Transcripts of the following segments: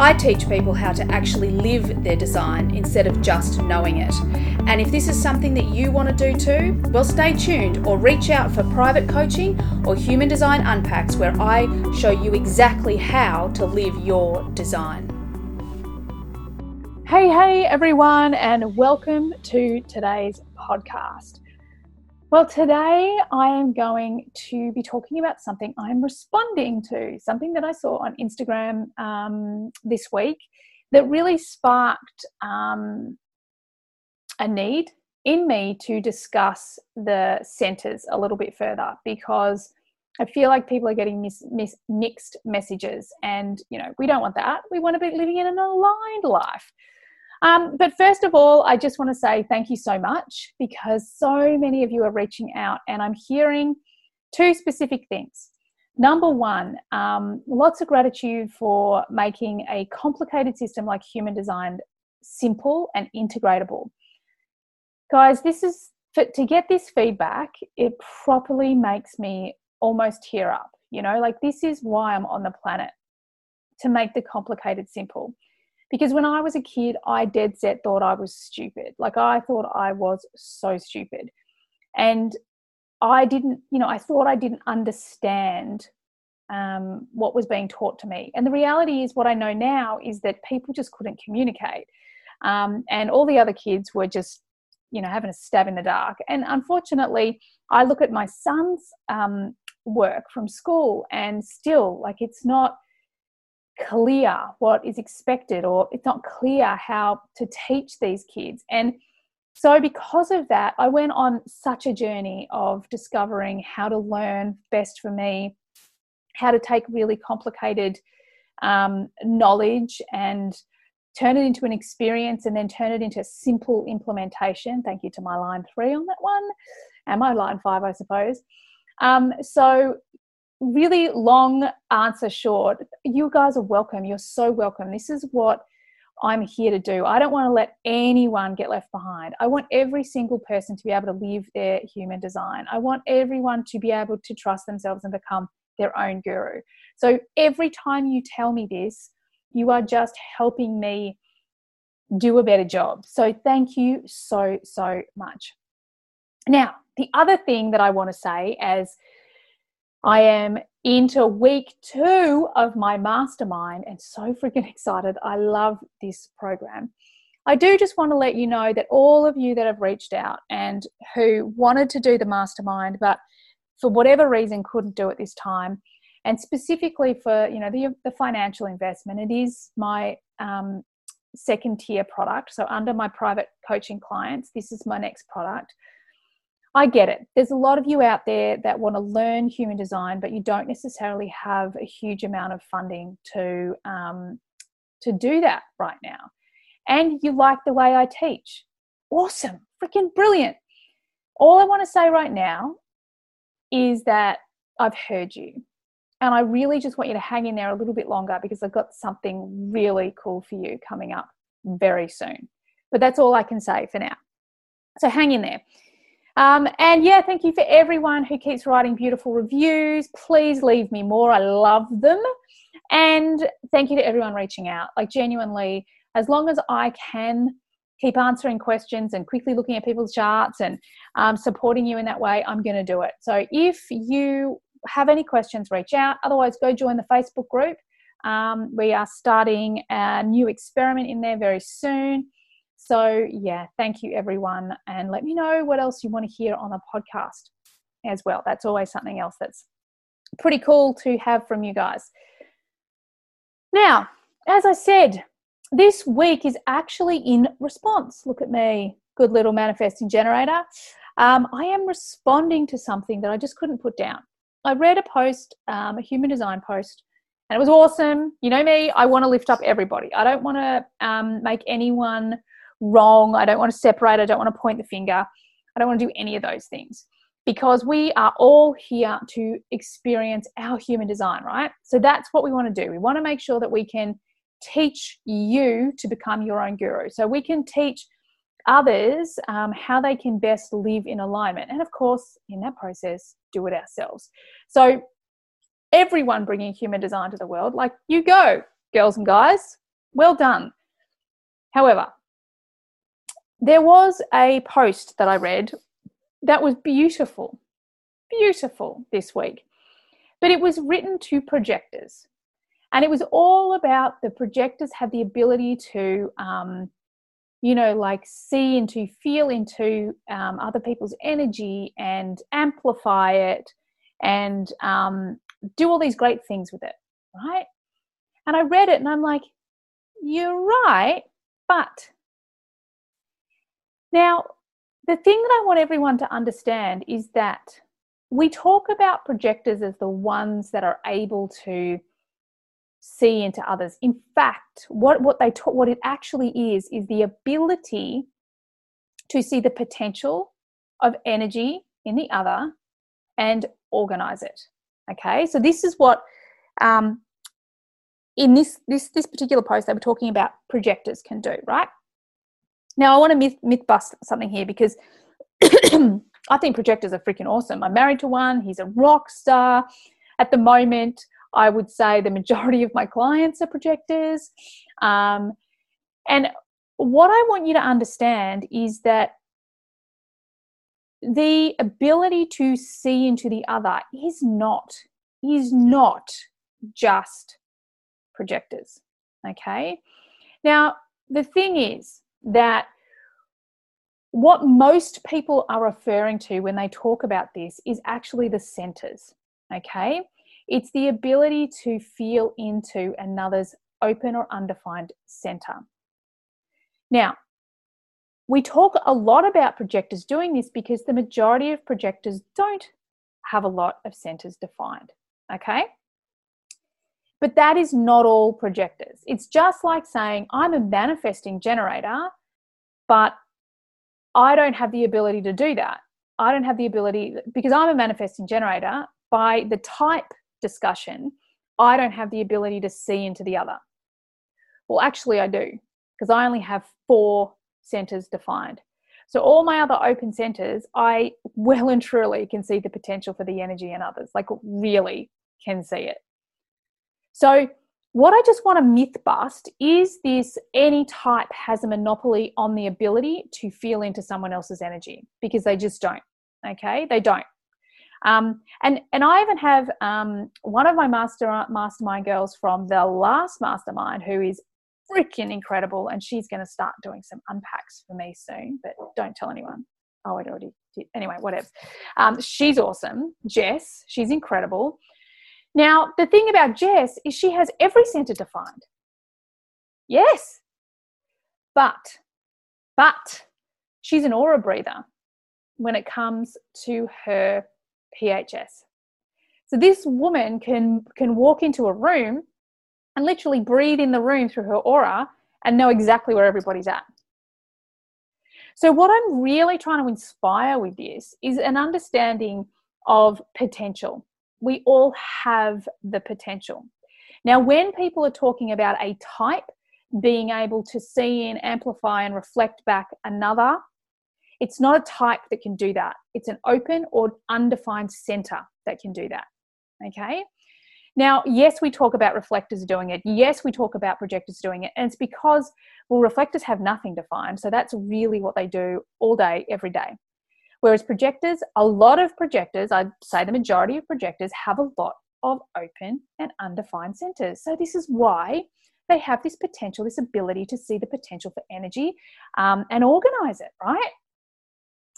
I teach people how to actually live their design instead of just knowing it. And if this is something that you want to do too, well, stay tuned or reach out for private coaching or Human Design Unpacks, where I show you exactly how to live your design. Hey, hey, everyone, and welcome to today's podcast. Well, today I am going to be talking about something I'm responding to, something that I saw on Instagram um, this week that really sparked um, a need in me to discuss the centers a little bit further because I feel like people are getting mis- mis- mixed messages, and you know we don't want that. We want to be living in an aligned life. Um, but first of all, I just want to say thank you so much because so many of you are reaching out, and I'm hearing two specific things. Number one, um, lots of gratitude for making a complicated system like human design simple and integratable. Guys, this is for, to get this feedback, it properly makes me almost tear up. You know, like this is why I'm on the planet to make the complicated simple because when I was a kid, I dead set thought I was stupid. Like I thought I was so stupid. And I didn't, you know, I thought I didn't understand um, what was being taught to me. And the reality is, what I know now is that people just couldn't communicate. Um, and all the other kids were just, you know, having a stab in the dark. And unfortunately, I look at my son's um, work from school and still, like, it's not clear what is expected or it's not clear how to teach these kids. And so, because of that, I went on such a journey of discovering how to learn best for me, how to take really complicated um, knowledge and turn it into an experience and then turn it into simple implementation. Thank you to my line three on that one and my line five, I suppose. Um, so, really long answer short, you guys are welcome. You're so welcome. This is what I'm here to do. I don't want to let anyone get left behind. I want every single person to be able to live their human design. I want everyone to be able to trust themselves and become their own guru. So every time you tell me this, you are just helping me do a better job. So thank you so, so much. Now, the other thing that I want to say as I am into week two of my mastermind and so freaking excited. I love this program. I do just want to let you know that all of you that have reached out and who wanted to do the mastermind, but for whatever reason couldn't do it this time, and specifically for you know the, the financial investment, it is my um, second tier product. So under my private coaching clients, this is my next product. I get it. There's a lot of you out there that want to learn human design, but you don't necessarily have a huge amount of funding to um, to do that right now. And you like the way I teach. Awesome, freaking brilliant. All I want to say right now is that I've heard you. And I really just want you to hang in there a little bit longer because I've got something really cool for you coming up very soon. But that's all I can say for now. So hang in there. Um, and yeah, thank you for everyone who keeps writing beautiful reviews. Please leave me more. I love them. And thank you to everyone reaching out. Like, genuinely, as long as I can keep answering questions and quickly looking at people's charts and um, supporting you in that way, I'm going to do it. So, if you have any questions, reach out. Otherwise, go join the Facebook group. Um, we are starting a new experiment in there very soon. So, yeah, thank you, everyone. And let me know what else you want to hear on the podcast as well. That's always something else that's pretty cool to have from you guys. Now, as I said, this week is actually in response. Look at me, good little manifesting generator. Um, I am responding to something that I just couldn't put down. I read a post, um, a human design post, and it was awesome. You know me, I want to lift up everybody. I don't want to um, make anyone wrong. I don't want to separate. I don't want to point the finger. I don't want to do any of those things because we are all here to experience our human design, right? So that's what we want to do. We want to make sure that we can teach you to become your own guru. So we can teach others um, how they can best live in alignment. And of course, in that process, do it ourselves. So everyone bringing human design to the world, like you go, girls and guys, well done. However, there was a post that I read that was beautiful, beautiful this week. But it was written to projectors. And it was all about the projectors have the ability to, um, you know, like see into, feel into um, other people's energy and amplify it and um, do all these great things with it, right? And I read it and I'm like, you're right, but. Now, the thing that I want everyone to understand is that we talk about projectors as the ones that are able to see into others. In fact, what, what they talk, what it actually is is the ability to see the potential of energy in the other and organize it. Okay, so this is what um, in this this this particular post they were talking about projectors can do, right? Now, I want to myth, myth bust something here because I think projectors are freaking awesome. I'm married to one, he's a rock star. At the moment, I would say the majority of my clients are projectors. Um, and what I want you to understand is that the ability to see into the other is not is not just projectors okay now the thing is that what most people are referring to when they talk about this is actually the centers. Okay. It's the ability to feel into another's open or undefined center. Now, we talk a lot about projectors doing this because the majority of projectors don't have a lot of centers defined. Okay. But that is not all projectors. It's just like saying, I'm a manifesting generator, but I don't have the ability to do that. I don't have the ability, because I'm a manifesting generator, by the type discussion, I don't have the ability to see into the other. Well, actually, I do, because I only have four centers defined. So, all my other open centers, I well and truly can see the potential for the energy in others, like, really can see it. So, what I just want to myth bust is this any type has a monopoly on the ability to feel into someone else's energy because they just don't. Okay, they don't. Um, and and I even have um, one of my master mastermind girls from the last mastermind who is freaking incredible, and she's going to start doing some unpacks for me soon. But don't tell anyone. Oh, I already did. Anyway, whatever. Um, she's awesome, Jess. She's incredible. Now, the thing about Jess is she has every center defined. Yes. But, but she's an aura breather when it comes to her PHS. So this woman can can walk into a room and literally breathe in the room through her aura and know exactly where everybody's at. So what I'm really trying to inspire with this is an understanding of potential we all have the potential. Now, when people are talking about a type being able to see and amplify and reflect back another, it's not a type that can do that. It's an open or undefined center that can do that. Okay. Now, yes, we talk about reflectors doing it. Yes, we talk about projectors doing it. And it's because, well, reflectors have nothing defined. So that's really what they do all day, every day. Whereas projectors, a lot of projectors, I'd say the majority of projectors have a lot of open and undefined centers. So this is why they have this potential, this ability to see the potential for energy um, and organize it, right?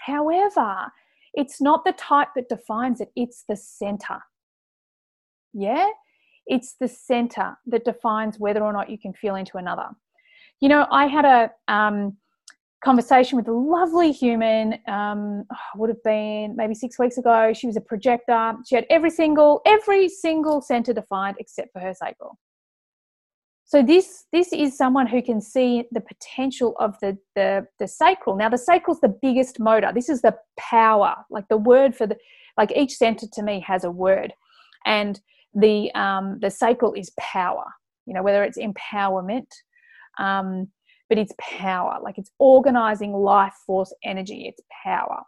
However, it's not the type that defines it, it's the center. Yeah? It's the center that defines whether or not you can feel into another. You know, I had a, um, conversation with a lovely human um, would have been maybe six weeks ago she was a projector she had every single every single center defined except for her sacral So this this is someone who can see the potential of the the the sacral. Now the sacral is the biggest motor. This is the power, like the word for the like each center to me has a word, and the um, the sacral is power. You know whether it's empowerment, um, but it's power. Like it's organizing life force energy. It's power.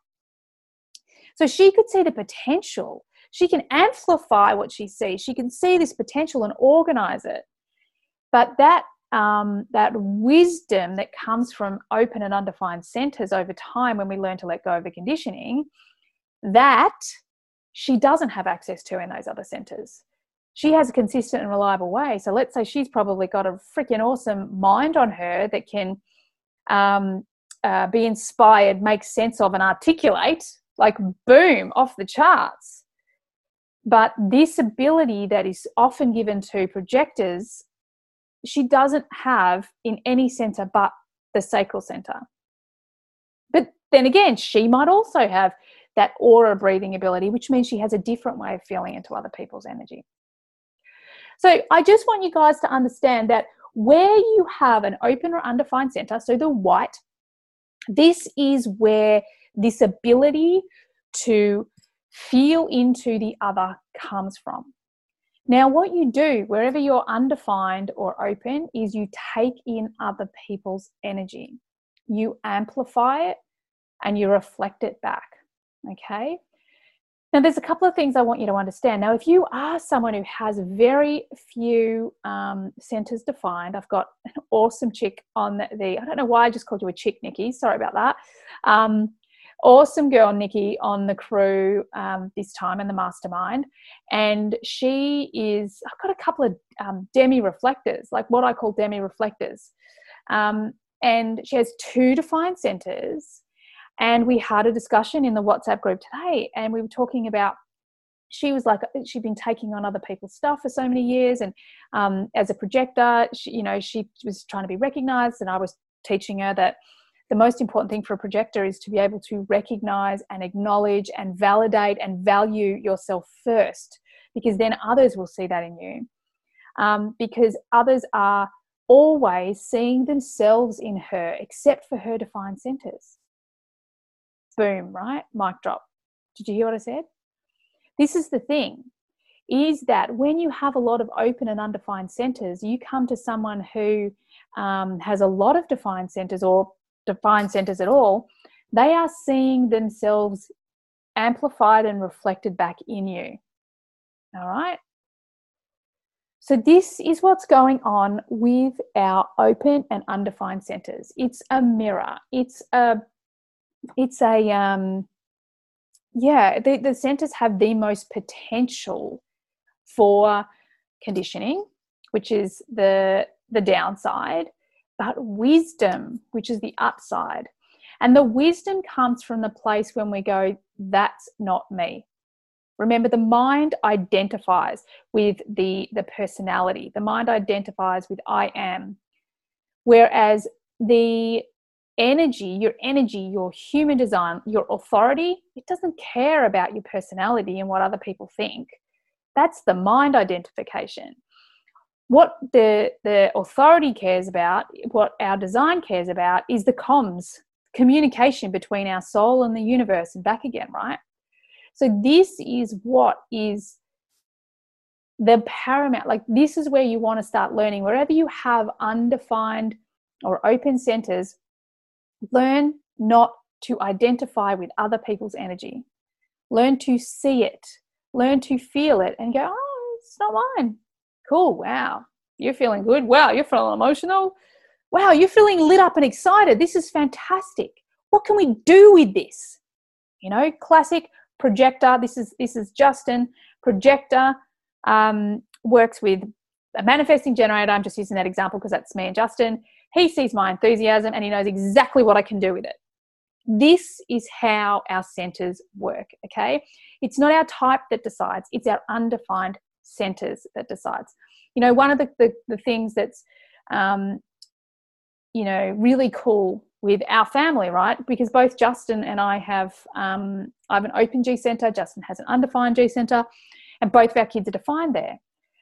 So she could see the potential. She can amplify what she sees. She can see this potential and organize it but that um, that wisdom that comes from open and undefined centers over time when we learn to let go of the conditioning, that she doesn't have access to in those other centers. She has a consistent and reliable way. So let's say she's probably got a freaking awesome mind on her that can um, uh, be inspired, make sense of, and articulate like boom off the charts. But this ability that is often given to projectors she doesn't have in any center but the sacral center. But then again, she might also have that aura breathing ability, which means she has a different way of feeling into other people's energy. So I just want you guys to understand that where you have an open or undefined center, so the white, this is where this ability to feel into the other comes from. Now, what you do wherever you're undefined or open is you take in other people's energy, you amplify it, and you reflect it back. Okay. Now, there's a couple of things I want you to understand. Now, if you are someone who has very few um, centers defined, I've got an awesome chick on the, I don't know why I just called you a chick, Nikki. Sorry about that. Um, awesome girl, Nikki, on the crew um, this time in the mastermind. And she is, I've got a couple of um, demi reflectors, like what I call demi reflectors. Um, and she has two defined centers. And we had a discussion in the WhatsApp group today, and we were talking about she was like she'd been taking on other people's stuff for so many years and um, as a projector she, you know she was trying to be recognized and i was teaching her that the most important thing for a projector is to be able to recognize and acknowledge and validate and value yourself first, because then others will see that in you. Um, because others are always seeing themselves in her, except for her defined centers. Boom, right? Mic drop. Did you hear what I said? This is the thing is that when you have a lot of open and undefined centers, you come to someone who um, has a lot of defined centers or defined centers at all, they are seeing themselves amplified and reflected back in you. All right? So, this is what's going on with our open and undefined centers. It's a mirror. It's a, it's a, um, yeah, the, the centers have the most potential for conditioning, which is the the downside, but wisdom, which is the upside. And the wisdom comes from the place when we go, that's not me. Remember, the mind identifies with the, the personality, the mind identifies with I am. Whereas the energy, your energy, your human design, your authority, it doesn't care about your personality and what other people think. That's the mind identification. What the the authority cares about what our design cares about is the comms communication between our soul and the universe and back again right? So this is what is the paramount like this is where you want to start learning. Wherever you have undefined or open centers learn not to identify with other people's energy learn to see it learn to feel it and go oh it's not mine Cool. Wow. You're feeling good. Wow. You're feeling emotional. Wow. You're feeling lit up and excited. This is fantastic. What can we do with this? You know, classic projector. This is this is Justin. Projector um, works with a manifesting generator. I'm just using that example because that's me and Justin. He sees my enthusiasm and he knows exactly what I can do with it. This is how our centers work, okay? It's not our type that decides, it's our undefined centers that decides. You know, one of the, the, the things that's, um, you know, really cool with our family, right? Because both Justin and I have, um, I have an open G center, Justin has an undefined G center, and both of our kids are defined there.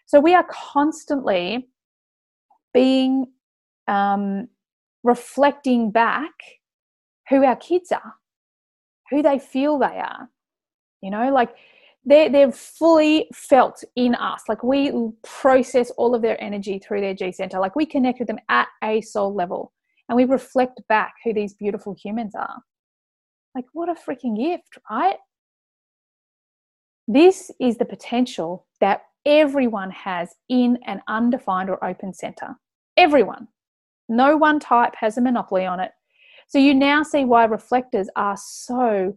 So we are constantly being um, reflecting back who our kids are, who they feel they are. You know, like they're, they're fully felt in us. Like we process all of their energy through their G center. Like we connect with them at a soul level and we reflect back who these beautiful humans are. Like, what a freaking gift, right? This is the potential that everyone has in an undefined or open center. Everyone. No one type has a monopoly on it. So you now see why reflectors are so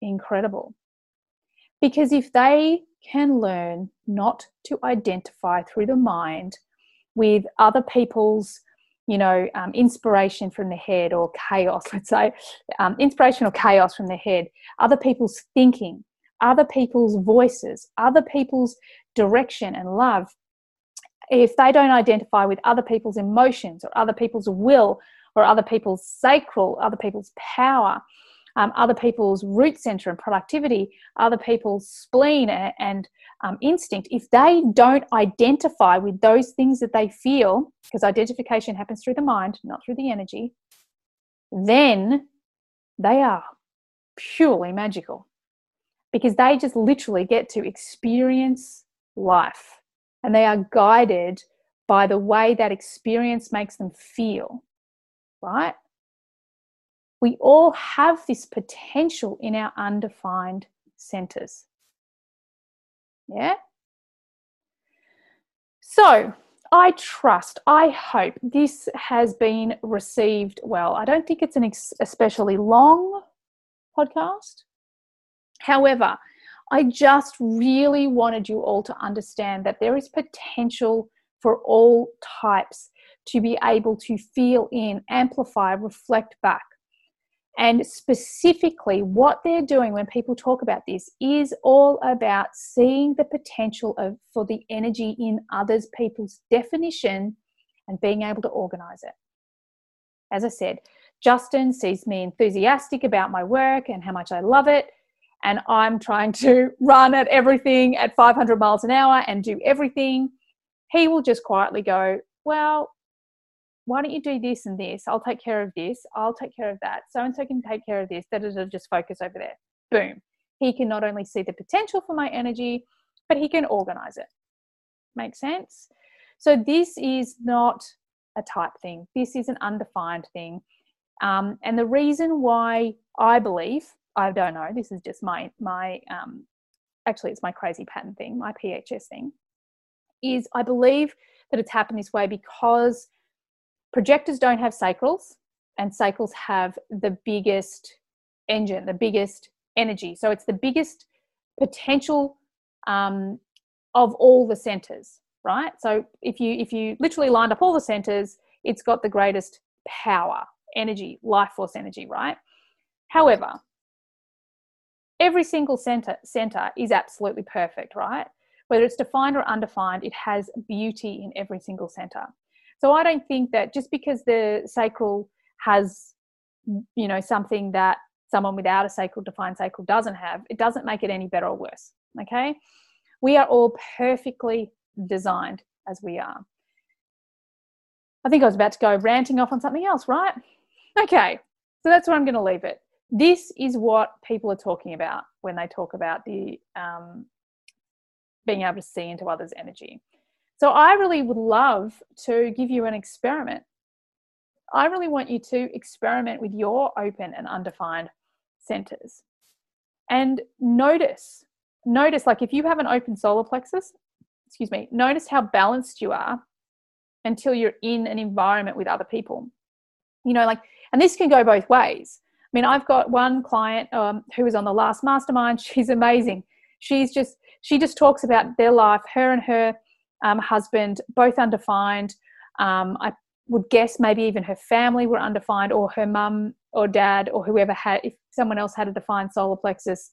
incredible. Because if they can learn not to identify through the mind with other people's you know um, inspiration from the head or chaos let's say um, inspiration or chaos from the head other people's thinking other people's voices other people's direction and love if they don't identify with other people's emotions or other people's will or other people's sacral other people's power um, other people's root center and productivity, other people's spleen and, um, instinct, if they don't identify with those things that they feel, because identification happens through the mind, not through the energy, then they are purely magical because they just literally get to experience life and they are guided by the way that experience makes them feel, right? we all have this potential in our undefined centers. Yeah? So, I trust, I hope this has been received well. I don't think it's an especially long podcast. However, I just really wanted you all to understand that there is potential for all types to be able to feel in, amplify, reflect back and specifically, what they're doing when people talk about this is all about seeing the potential of for the energy in others people's definition and being able to organize it. As I said, Justin sees me enthusiastic about my work and how much I love it. And I'm trying to run at everything at 500 miles an hour and do everything. He will just quietly go, Well, why don't you do this and this? I'll take care of this. I'll take care of that. So and so can take care of this. That is just focus over there. Boom. He can not only see the potential for my energy, but he can organize it. Make sense? So this is not a type thing. This is an undefined thing. Um, and the reason why I believe, I don't know, this is just my my um, actually it's my crazy pattern thing, my PHS thing, is I believe that it's happened this way because projectors don't have sacrals and sacrals have the biggest engine the biggest energy. So it's the biggest potential um, of all the centers right? So if you if you literally lined up all the centers it's got the greatest power energy life force energy right? However every single center center is absolutely perfect right whether it's defined or undefined it has beauty in every single center so I don't think that just because the sacral has, you know, something that someone without a sacral defined sacral doesn't have, it doesn't make it any better or worse. Okay. We are all perfectly designed as we are. I think I was about to go ranting off on something else, right? Okay. So that's where I'm going to leave it. This is what people are talking about when they talk about the um, being able to see into others' energy. So I really would love to give you an experiment. I really want you to experiment with your open and undefined centers and notice, notice like if you have an open solar plexus, excuse me, notice how balanced you are until you're in an environment with other people. You know, like, and this can go both ways. I mean, I've got one client um, who was on the last mastermind. She's amazing. She's just, she just talks about their life, her and her um, husband, both undefined. Um, I would guess maybe even her family were undefined, or her mum or dad or whoever had, if someone else had a defined solar plexus,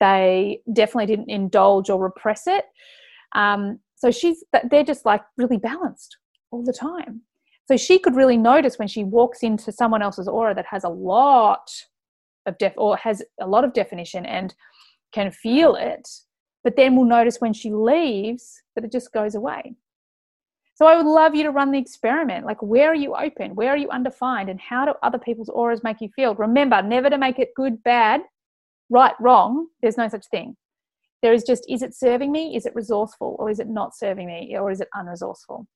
they definitely didn't indulge or repress it. Um, so she's, they're just like really balanced all the time. So she could really notice when she walks into someone else's aura that has a lot of def or has a lot of definition and can feel it but then we'll notice when she leaves that it just goes away. So I would love you to run the experiment. Like, where are you open? Where are you undefined? And how do other people's auras make you feel? Remember, never to make it good, bad, right, wrong. There's no such thing. There is just, is it serving me? Is it resourceful? Or is it not serving me? Or is it unresourceful?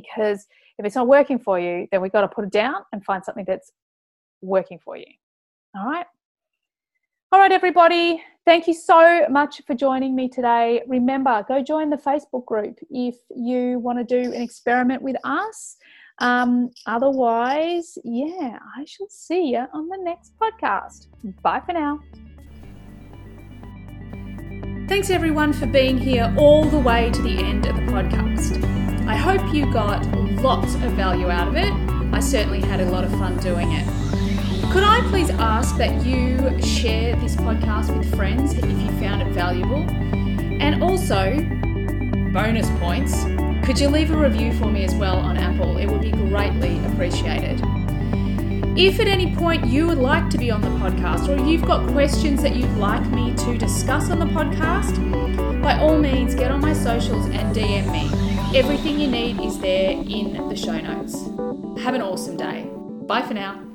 Because if it's not working for you, then we've got to put it down and find something that's working for you. All right. All right, everybody. Thank you so much for joining me today. Remember, go join the Facebook group if you want to do an experiment with us. Um, otherwise, yeah, I shall see you on the next podcast. Bye for now. Thanks everyone for being here all the way to the end of the podcast. I hope you got lots of value out of it. I certainly had a lot of fun doing it. Could I please ask that you share this podcast with friends if you found it valuable? And also, bonus points, could you leave a review for me as well on Apple? It would be greatly appreciated. If at any point you would like to be on the podcast or you've got questions that you'd like me to discuss on the podcast, by all means get on my socials and DM me. Everything you need is there in the show notes. Have an awesome day. Bye for now.